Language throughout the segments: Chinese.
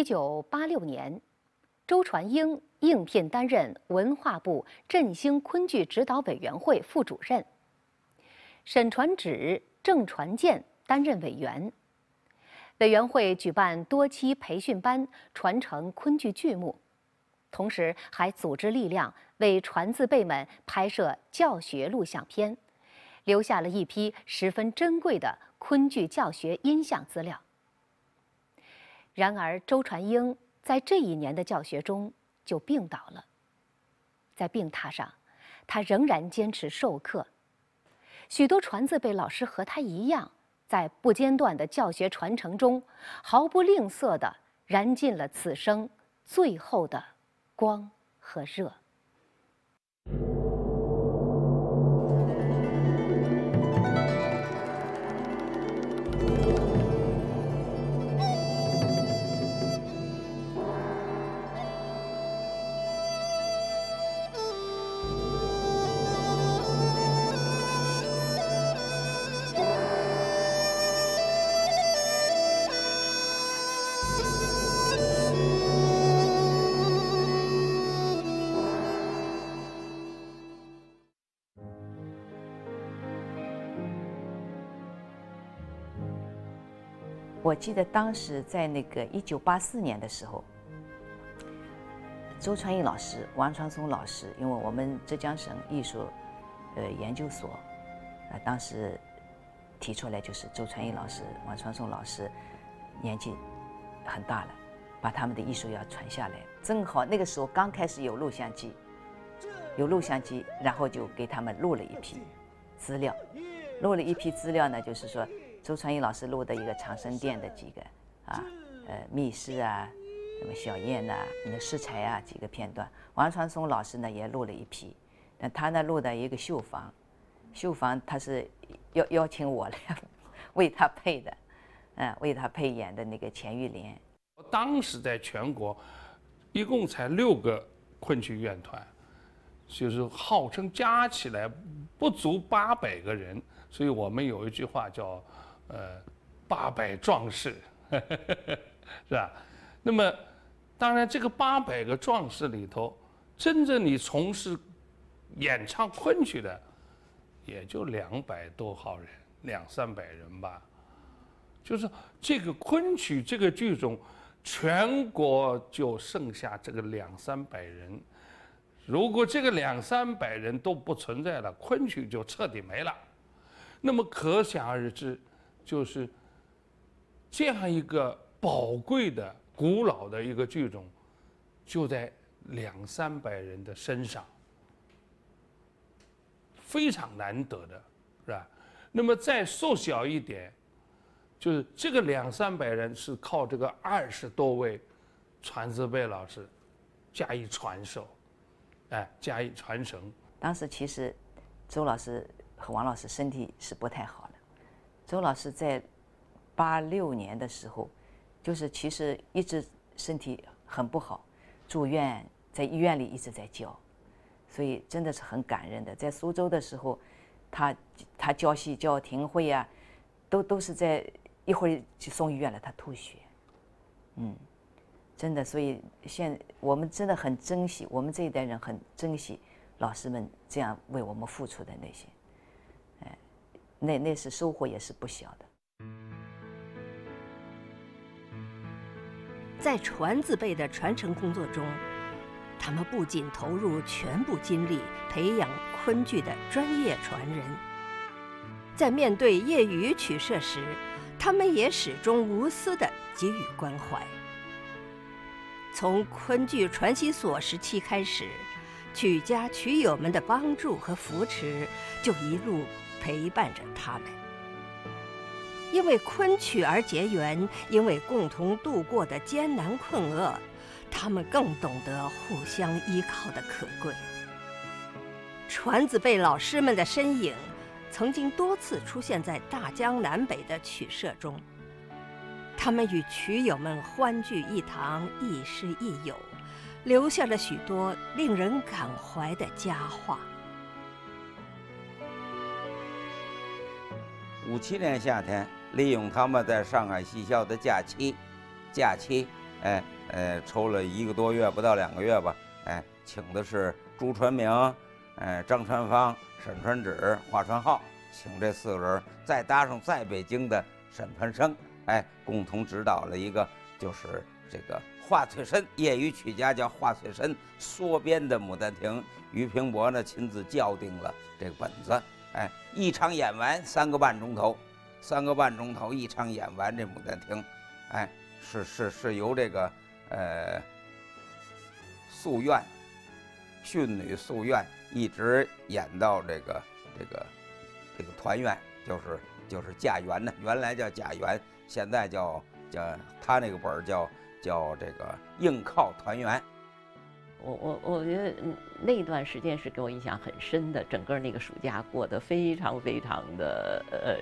一九八六年，周传英应聘担任文化部振兴昆剧指导委员会副主任，沈传芷、郑传健担任委员。委员会举办多期培训班，传承昆剧剧目，同时还组织力量为传字辈们拍摄教学录像片，留下了一批十分珍贵的昆剧教学音像资料。然而，周传英在这一年的教学中就病倒了。在病榻上，他仍然坚持授课，许多传字辈老师和他一样。在不间断的教学传承中，毫不吝啬的燃尽了此生最后的光和热。记得当时在那个一九八四年的时候，周传英老师、王传松老师，因为我们浙江省艺术呃研究所啊，当时提出来就是周传英老师、王传松老师年纪很大了，把他们的艺术要传下来。正好那个时候刚开始有录像机，有录像机，然后就给他们录了一批资料，录了一批资料呢，就是说。周传英老师录的一个长生殿的几个啊，呃，密室啊，什么小宴呐，那食材啊几个片段。王传松老师呢也录了一批，那他呢录的一个绣房，绣房他是邀邀请我来 为他配的，嗯，为他配演的那个钱玉莲。当时在全国，一共才六个昆曲院团，就是号称加起来不足八百个人，所以我们有一句话叫。呃，八百壮士，是吧？那么，当然，这个八百个壮士里头，真正你从事演唱昆曲的，也就两百多号人，两三百人吧。就是这个昆曲这个剧种，全国就剩下这个两三百人。如果这个两三百人都不存在了，昆曲就彻底没了。那么可想而知。就是这样一个宝贵的、古老的一个剧种，就在两三百人的身上，非常难得的，是吧？那么再缩小一点，就是这个两三百人是靠这个二十多位传字辈老师加以传授，哎，加以传承。当时其实周老师和王老师身体是不太好。周老师在八六年的时候，就是其实一直身体很不好，住院在医院里一直在教，所以真的是很感人的。在苏州的时候，他他教戏教庭会啊，都都是在一会儿就送医院了，他吐血，嗯，真的，所以现我们真的很珍惜，我们这一代人很珍惜老师们这样为我们付出的那些。那那是收获也是不小的。在传字辈的传承工作中，他们不仅投入全部精力培养昆剧的专业传人，在面对业余曲社时，他们也始终无私地给予关怀。从昆剧传习所时期开始，曲家曲友们的帮助和扶持就一路。陪伴着他们，因为昆曲而结缘，因为共同度过的艰难困厄，他们更懂得互相依靠的可贵。传子辈老师们的身影，曾经多次出现在大江南北的曲社中，他们与曲友们欢聚一堂，亦师亦友，留下了许多令人感怀的佳话。五七年夏天，利用他们在上海戏校的假期，假期，哎，呃，抽了一个多月，不到两个月吧，哎，请的是朱传明，哎，张传芳、沈传芷、华传浩，请这四个人，再搭上在北京的沈盘生，哎，共同指导了一个，就是这个华翠深业余曲家叫华翠深缩编的《牡丹亭》，于平伯呢亲自校定了这个本子，哎，一场演完三个半钟头，三个半钟头一场演完这《牡丹亭》，哎。是是是由这个呃素苑训女素苑一直演到这个这个这个团圆，就是就是贾元呢，原来叫贾元，现在叫叫他那个本儿叫叫这个硬靠团圆。我我我觉得那段时间是给我印象很深的，整个那个暑假过得非常非常的呃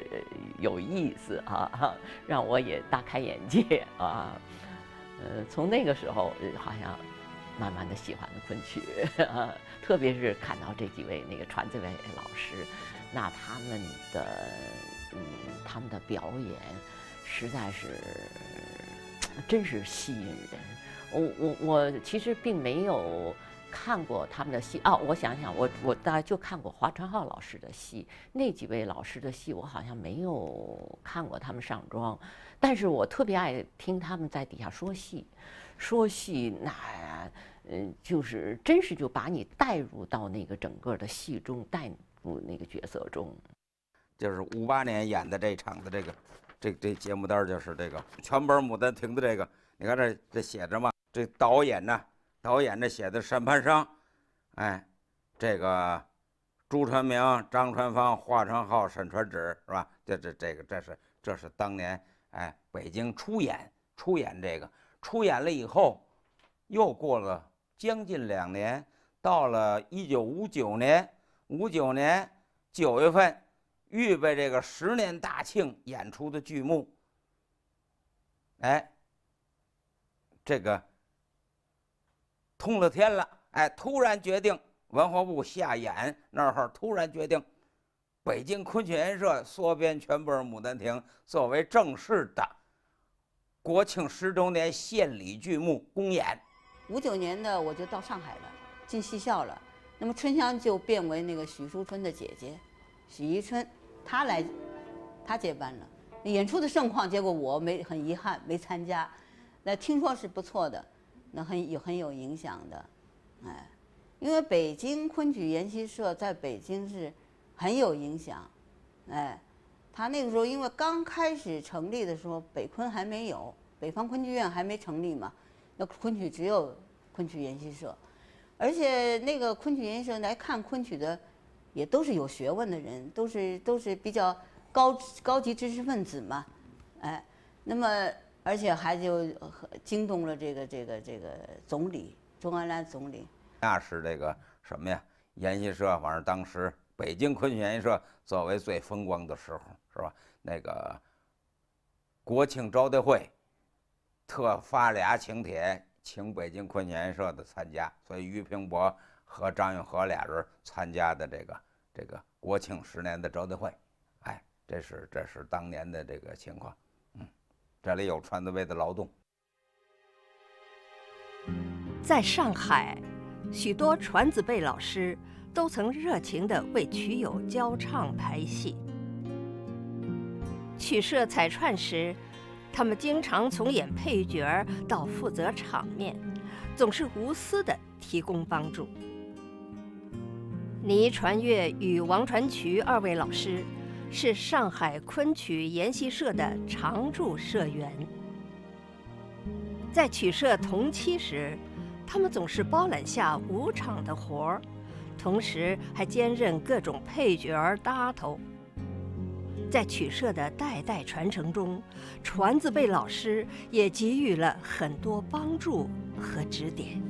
有意思啊，让我也大开眼界啊。呃，从那个时候好像慢慢的喜欢了昆曲，特别是看到这几位那个传字辈老师，那他们的嗯他们的表演实在是真是吸引人。我我我其实并没有看过他们的戏哦，我想想，我我大概就看过华传浩老师的戏，那几位老师的戏我好像没有看过他们上妆，但是我特别爱听他们在底下说戏，说戏那嗯就是真是就把你带入到那个整个的戏中，带入那个角色中。就是五八年演的这场的这个这这节目单就是这个全本《牡丹亭》的这个，你看这这写着嘛。这导演呢？导演这写的审判商，哎，这个朱传明、张传芳、华传浩、沈传芷是吧？这这这个这是这是当年哎北京出演出演这个出演了以后，又过了将近两年，到了一九五九年，五九年九月份，预备这个十年大庆演出的剧目，哎，这个。通了天了，哎，突然决定文化部下演那儿，突然决定北京昆曲研社缩编全本《牡丹亭》作为正式的国庆十周年献礼剧目公演。五九年的我就到上海了，进戏校了。那么春香就变为那个许淑春的姐姐，许宜春，她来，她接班了。演出的盛况，结果我没很遗憾没参加。那听说是不错的。那很有很有影响的，哎，因为北京昆曲研习社在北京是很有影响，哎，他那个时候因为刚开始成立的时候，北昆还没有，北方昆剧院还没成立嘛，那昆曲只有昆曲研习社，而且那个昆曲研习社来看昆曲的，也都是有学问的人，都是都是比较高高级知识分子嘛，哎，那么。而且还就惊动了这个这个这个总理周恩来总理。那是这个什么呀？研习社，反正当时北京昆曲研习社作为最风光的时候，是吧？那个国庆招待会，特发俩请帖，请北京昆曲研习社的参加。所以于平伯和张永和俩人参加的这个这个国庆十年的招待会，哎，这是这是当年的这个情况。这里有传字辈的劳动。在上海，许多传子辈老师都曾热情地为曲友教唱排戏。曲社彩串时，他们经常从演配角到负责场面，总是无私地提供帮助。倪传月与王传渠二位老师。是上海昆曲研习社的常驻社员，在曲社同期时，他们总是包揽下五场的活儿，同时还兼任各种配角儿搭头。在曲社的代代传承中，传字辈老师也给予了很多帮助和指点。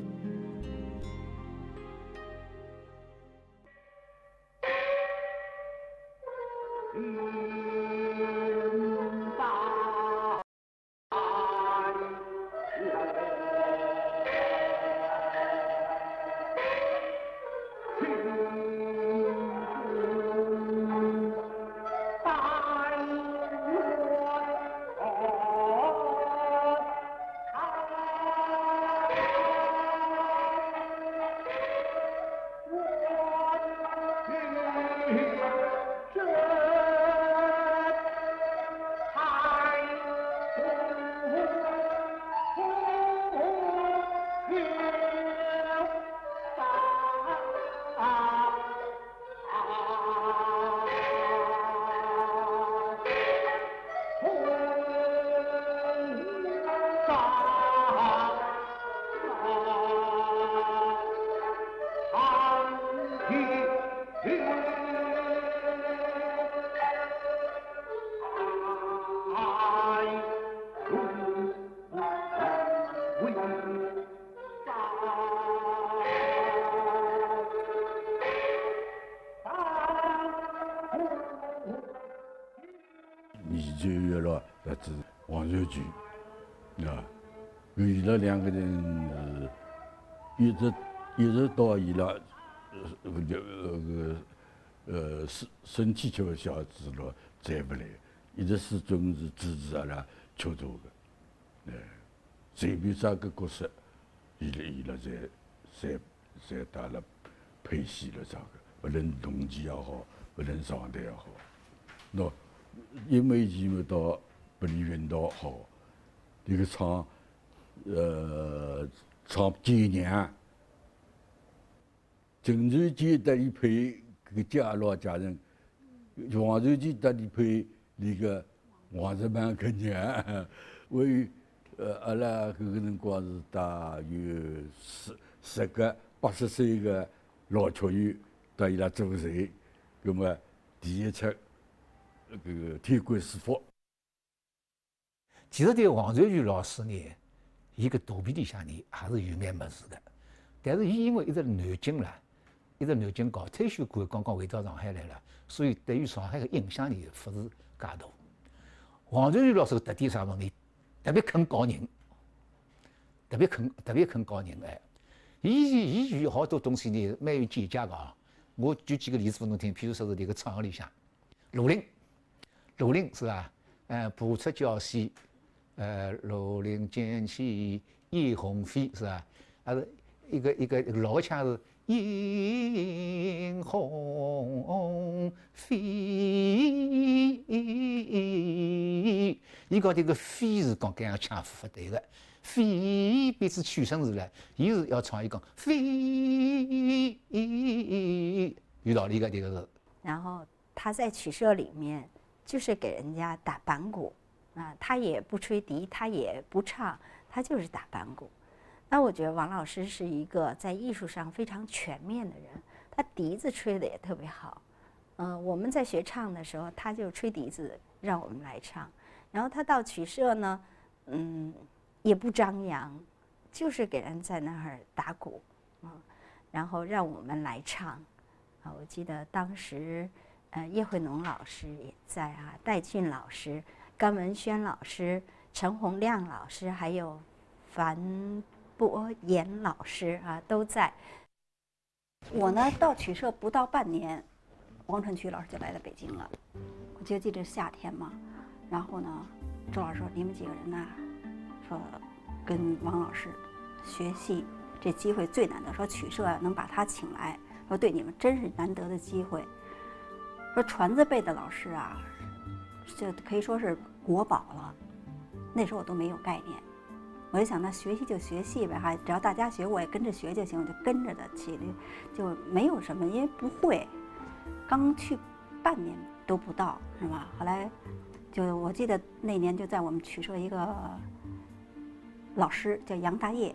最后了，那是王传菊，啊，伊拉两个人是一直一直到伊拉呃呃个呃身身体就小子了，再不来，一直始终是支持阿拉出道的，哎，随便啥个角色，伊拉伊拉侪侪侪带了配戏了，啥个，不论同期也好，不论状态也好，喏。一枚钱么到不离运道好，那个厂，呃，唱爹娘，郑传健得里配个家老家人，王传健得里配那个王日满个娘，为呃阿拉搿个辰光是大约十十个八十岁个老球员到伊拉做贼，葛么第一次。那个天官赐福。其实对王传君老师呢，伊个肚皮里向呢还是有眼物事的。但是伊因为一直南京啦，一直南京搞退休过刚刚回到上海来了，所以对于上海的影响力不是介大。王传君老师的特点啥么呢？特别肯教人，特别肯特别肯教人哎。伊伊有好多东西呢，蛮有见解个啊。我举几个例子拨侬听，譬如说是迭个厂里向，罗林。罗林是吧？呃，步出娇兮，呃，罗林剑起映红飞是吧？还是一个一个老腔是映红飞，伊讲这个飞是讲搿样腔不对个，飞变成曲声是了，伊是要唱一讲飞，有道理个这个是。然后他在曲社里面。就是给人家打板鼓，啊，他也不吹笛，他也不唱，他就是打板鼓。那我觉得王老师是一个在艺术上非常全面的人，他笛子吹的也特别好。嗯，我们在学唱的时候，他就吹笛子让我们来唱。然后他到曲社呢，嗯，也不张扬，就是给人在那儿打鼓，嗯，然后让我们来唱。啊，我记得当时。呃，叶慧农老师也在啊，戴俊老师、甘文轩老师、陈洪亮老师，还有樊博岩老师啊，都在。我呢，到曲社不到半年，王传曲老师就来到北京了。我就记得夏天嘛，然后呢，周老师说：“你们几个人呢，说跟王老师学戏，这机会最难得。说曲社能把他请来，说对你们真是难得的机会。”说传字辈的老师啊，就可以说是国宝了。那时候我都没有概念，我就想那学习就学戏呗哈，只要大家学我也跟着学就行，我就跟着的去，就没有什么，因为不会。刚去半年都不到是吧？后来就我记得那年就在我们曲社一个老师叫杨大业，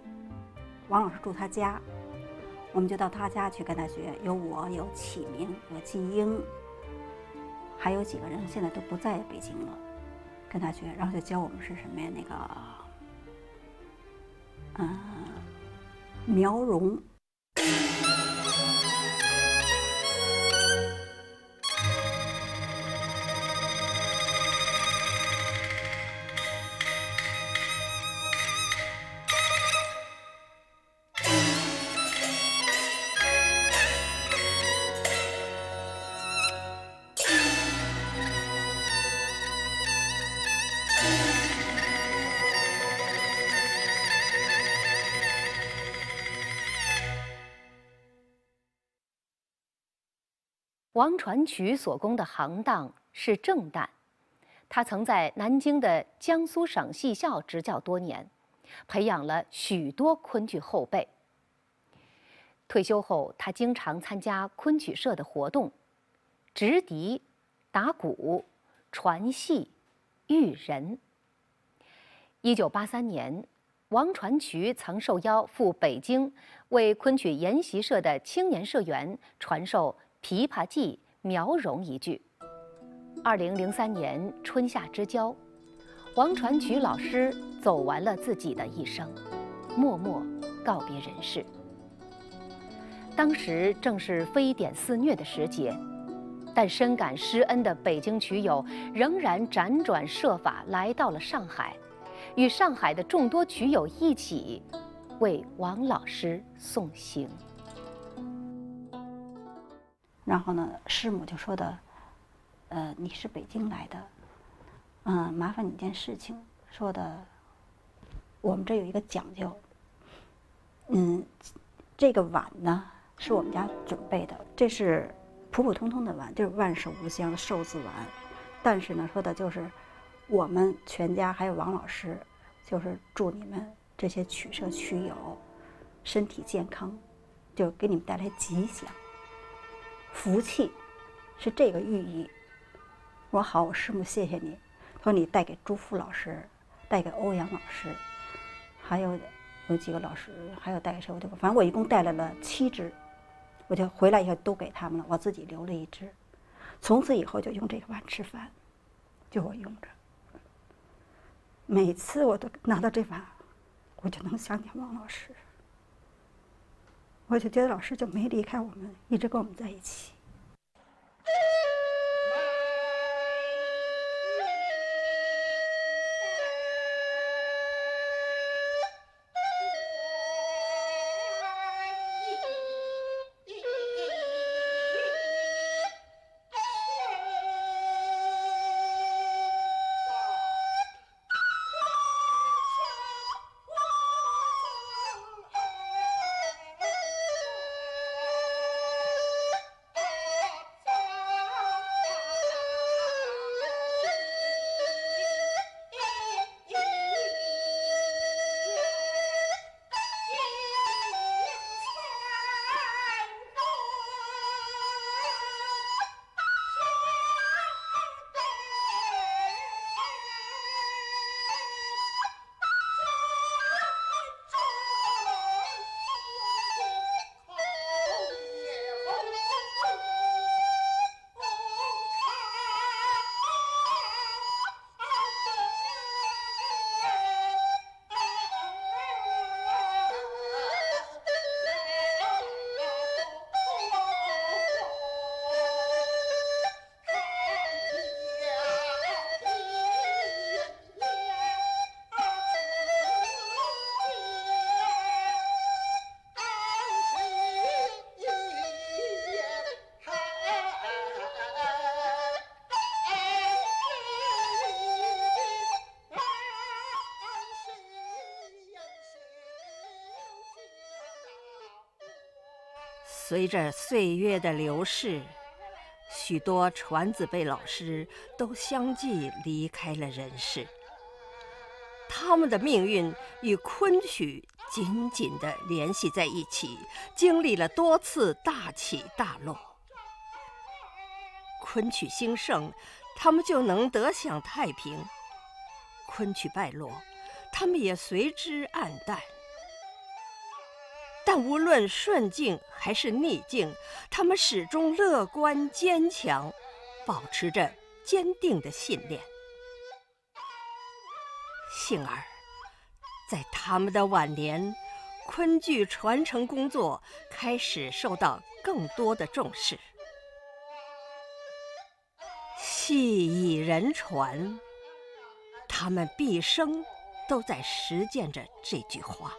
王老师住他家，我们就到他家去跟他学，有我有启明有季英。还有几个人现在都不在北京了，跟他学，然后就教我们是什么呀？那个，嗯，苗荣。王传渠所攻的行当是正旦，他曾在南京的江苏省戏校执教多年，培养了许多昆剧后辈。退休后，他经常参加昆曲社的活动，执笛、打鼓、传戏、育人。一九八三年，王传渠曾受邀赴北京，为昆曲研习社的青年社员传授。《琵琶记》苗荣一句。二零零三年春夏之交，王传曲老师走完了自己的一生，默默告别人世。当时正是非典肆虐的时节，但深感师恩的北京曲友仍然辗转设法来到了上海，与上海的众多曲友一起为王老师送行。然后呢，师母就说的：“呃，你是北京来的，嗯，麻烦你一件事情。说的，我们这有一个讲究，嗯，这个碗呢是我们家准备的，这是普普通通的碗，就是万寿无疆寿字碗。但是呢，说的就是我们全家还有王老师，就是祝你们这些曲社曲友身体健康，就给你们带来吉祥。”福气，是这个寓意。我好，我师母谢谢你。说你带给朱富老师，带给欧阳老师，还有有几个老师，还有带给谁？我就反正我一共带来了七只，我就回来以后都给他们了，我自己留了一只。从此以后就用这个碗吃饭，就我用着。每次我都拿到这碗，我就能想起王老师。我就觉得老师就没离开我们，一直跟我们在一起。随着岁月的流逝，许多传子辈老师都相继离开了人世。他们的命运与昆曲紧紧地联系在一起，经历了多次大起大落。昆曲兴盛，他们就能得享太平；昆曲败落，他们也随之黯淡。但无论顺境还是逆境，他们始终乐观坚强，保持着坚定的信念。幸而，在他们的晚年，昆剧传承工作开始受到更多的重视。戏以人传，他们毕生都在实践着这句话。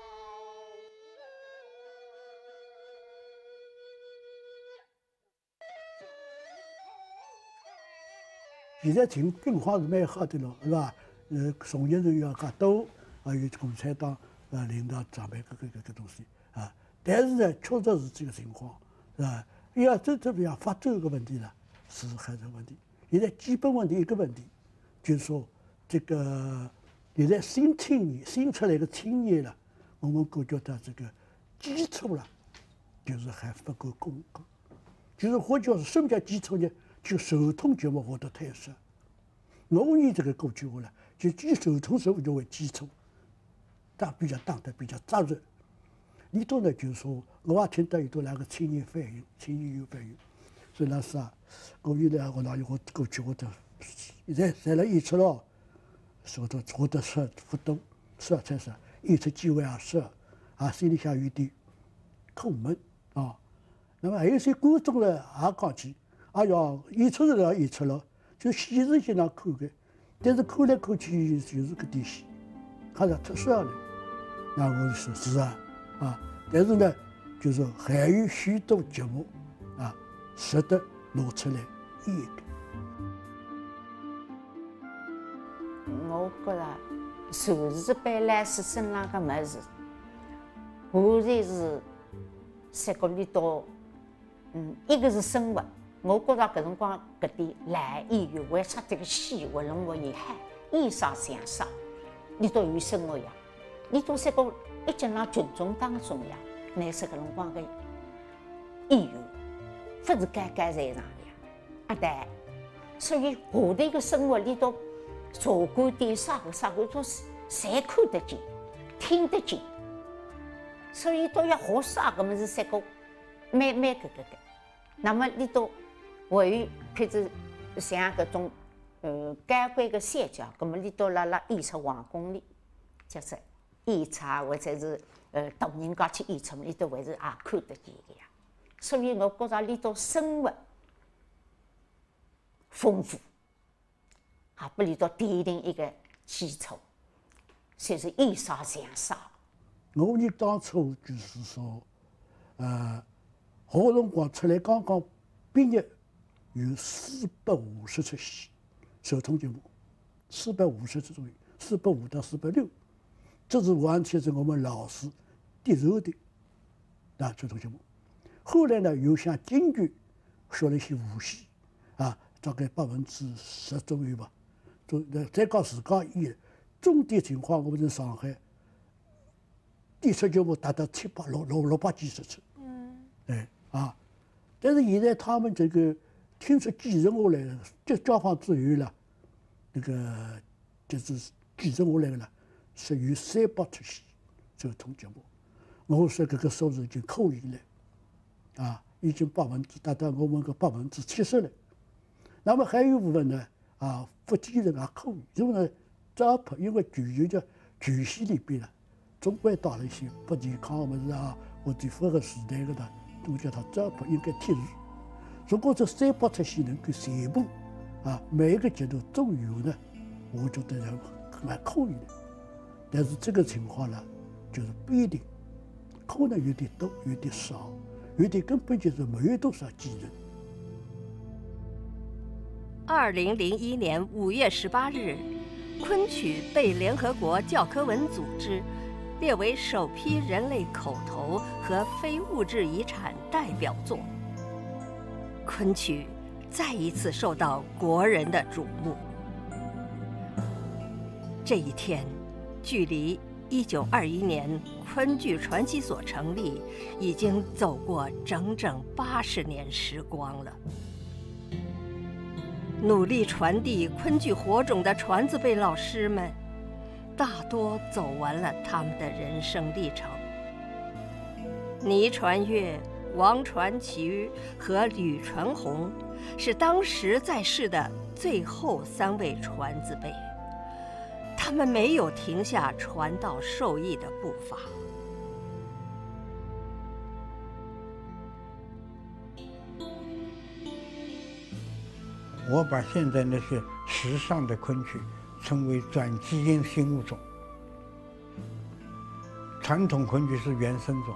现在情情况是蛮好的咯，是吧？呃，从业人员介多，还有共产党呃领导长辈各个各个东西啊。但是呢，确实是这个情况，是吧？要真正要发展个问题呢，是还是问题。现在基本问题一个问题，就是说这个现在新青年新出来的青年了，我们感觉到这个基础了，就是还不够巩固。就是或者是什么叫基础呢？就手通就没获得特色。我念这个过去话呢，就以手通手就为基础，但比较当得比较扎实。你多呢，就是说，我也听到有多两个青年反映，青年有反映，说老师啊，我原来我哪有我过去我都现在在了演出了，说的获得说不多，说才是演出机会也少，啊，心里向有点苦闷啊。那么还有些观众呢，也讲起。哎呀，演出是要演出了，就戏是经常看的，但是看来看去就是搿点戏，还是特色了。那我说是啊，啊，但是呢，就是还有许多节目啊，值得拿出来演的。我觉着，传是本来是身上个物事，无论是三个里头，嗯，一个是生活。我觉着搿辰光搿点男演员为啥这个戏活龙活演嗨，演啥像啥，你都有生活呀，你都三个一进了群众当中呀，那是搿辰光个演员，不是干干在上呀，啊对，所以下头个生活里头，茶馆点啥个啥个都是侪看得见，听得见，所以都要学啥个么子三个，蛮蛮搿个个，那么你都。还有譬如像搿种呃干关个三角，葛末里头辣辣演出皇宫里，就是演出，或者是呃大人家去演出，里头还是也看得见个呀。所以我觉着里头生活丰富，也拨里头奠定一个基础，所以是演啥像啥。我呢当初就是说，呃，好辰光出来刚刚毕业。有四百五十出戏，首通节目，四百五十出左右，四百五到四百六，这是完全是我们老师接受的啊，首通节目。后来呢，又向京剧学了一些武戏，啊，大概百分之十左右吧。就再搞自家演，重点情况我们在上海，演出节目达到七八六六六百几十次。嗯。哎啊，但是现在他们这个。听说继承下来的，就交房之后了，那个就是继承下来的了，是有三百出戏，这个节目。我说这个数字已经可以了，啊，已经百分之达到我们个百分之七十了。那么还有部分呢，啊，福建人也可以，因为呢，糟粕，因为全球叫全系里边呢，总归到了一些不健康么子啊，或者符合时代的，都叫它糟粕，应该剔除。如果这三百出戏能够全部啊，每一个节都都有呢，我觉得还蛮可以的。但是这个情况呢，就是不一定，可能有点多，有点少，有点根本就是没有多少技人。二零零一年五月十八日，昆曲被联合国教科文组织列为首批人类口头和非物质遗产代表作。昆曲再一次受到国人的瞩目。这一天，距离1921年昆剧传奇所成立已经走过整整八十年时光了。努力传递昆剧火种的传字辈老师们，大多走完了他们的人生历程。倪传月。王传奇和吕传红是当时在世的最后三位传字辈，他们没有停下传道授艺的步伐。我把现在那些时尚的昆曲称为转基因新物种，传统昆曲是原生种。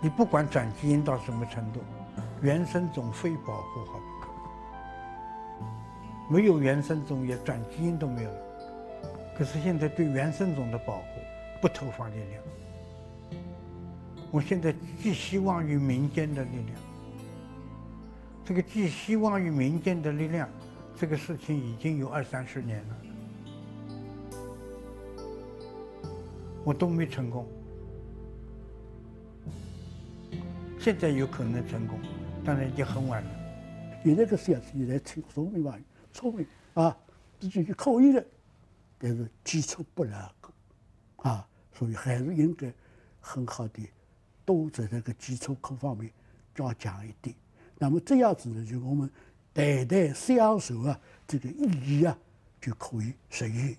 你不管转基因到什么程度，原生种非保护好不可。没有原生种，也转基因都没有了。可是现在对原生种的保护不投放力量。我现在寄希望于民间的力量。这个寄希望于民间的力量，这个事情已经有二三十年了，我都没成功。现在有可能成功，当然已经很晚了。现在个小子现在聪聪明吧，聪明啊，自己是可以的，但是基础不牢固啊，所以还是应该很好的多在这个基础课方面加强一点。那么这样子呢，就我们代代相授啊，这个意义啊就可以实现。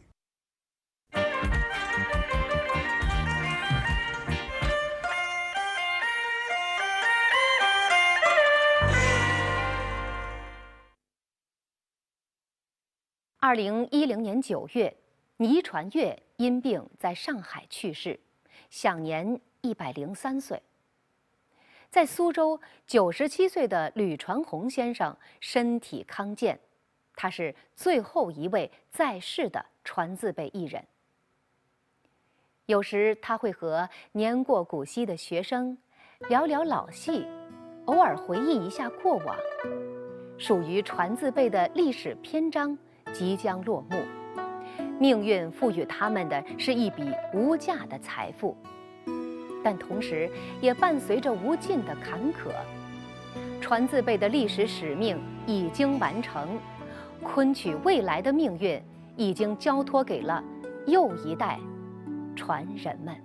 二零一零年九月，倪传月因病在上海去世，享年一百零三岁。在苏州，九十七岁的吕传红先生身体康健，他是最后一位在世的传字辈艺人。有时他会和年过古稀的学生聊聊老戏，偶尔回忆一下过往。属于传字辈的历史篇章即将落幕，命运赋予他们的是一笔无价的财富。但同时，也伴随着无尽的坎坷。传字辈的历史使命已经完成，昆曲未来的命运已经交托给了又一代传人们。